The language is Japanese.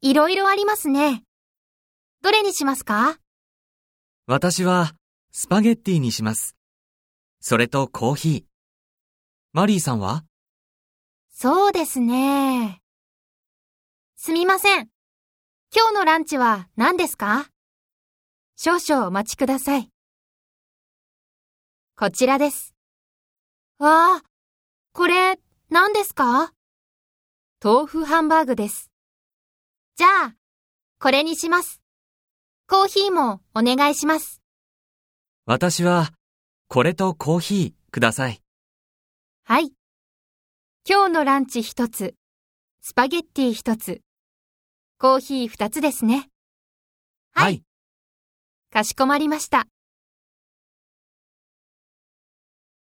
いろいろありますね。どれにしますか？私は、スパゲッティにします。それとコーヒー。マリーさんは？そうですね。すみません。今日のランチは何ですか？少々お待ちください。こちらです。わあ、これ何ですか？豆腐ハンバーグです。じゃあ、これにします。コーヒーもお願いします。私は、これとコーヒーください。はい。今日のランチ一つ、スパゲッティ一つ、コーヒー二つですね。はいはいかしこまりました。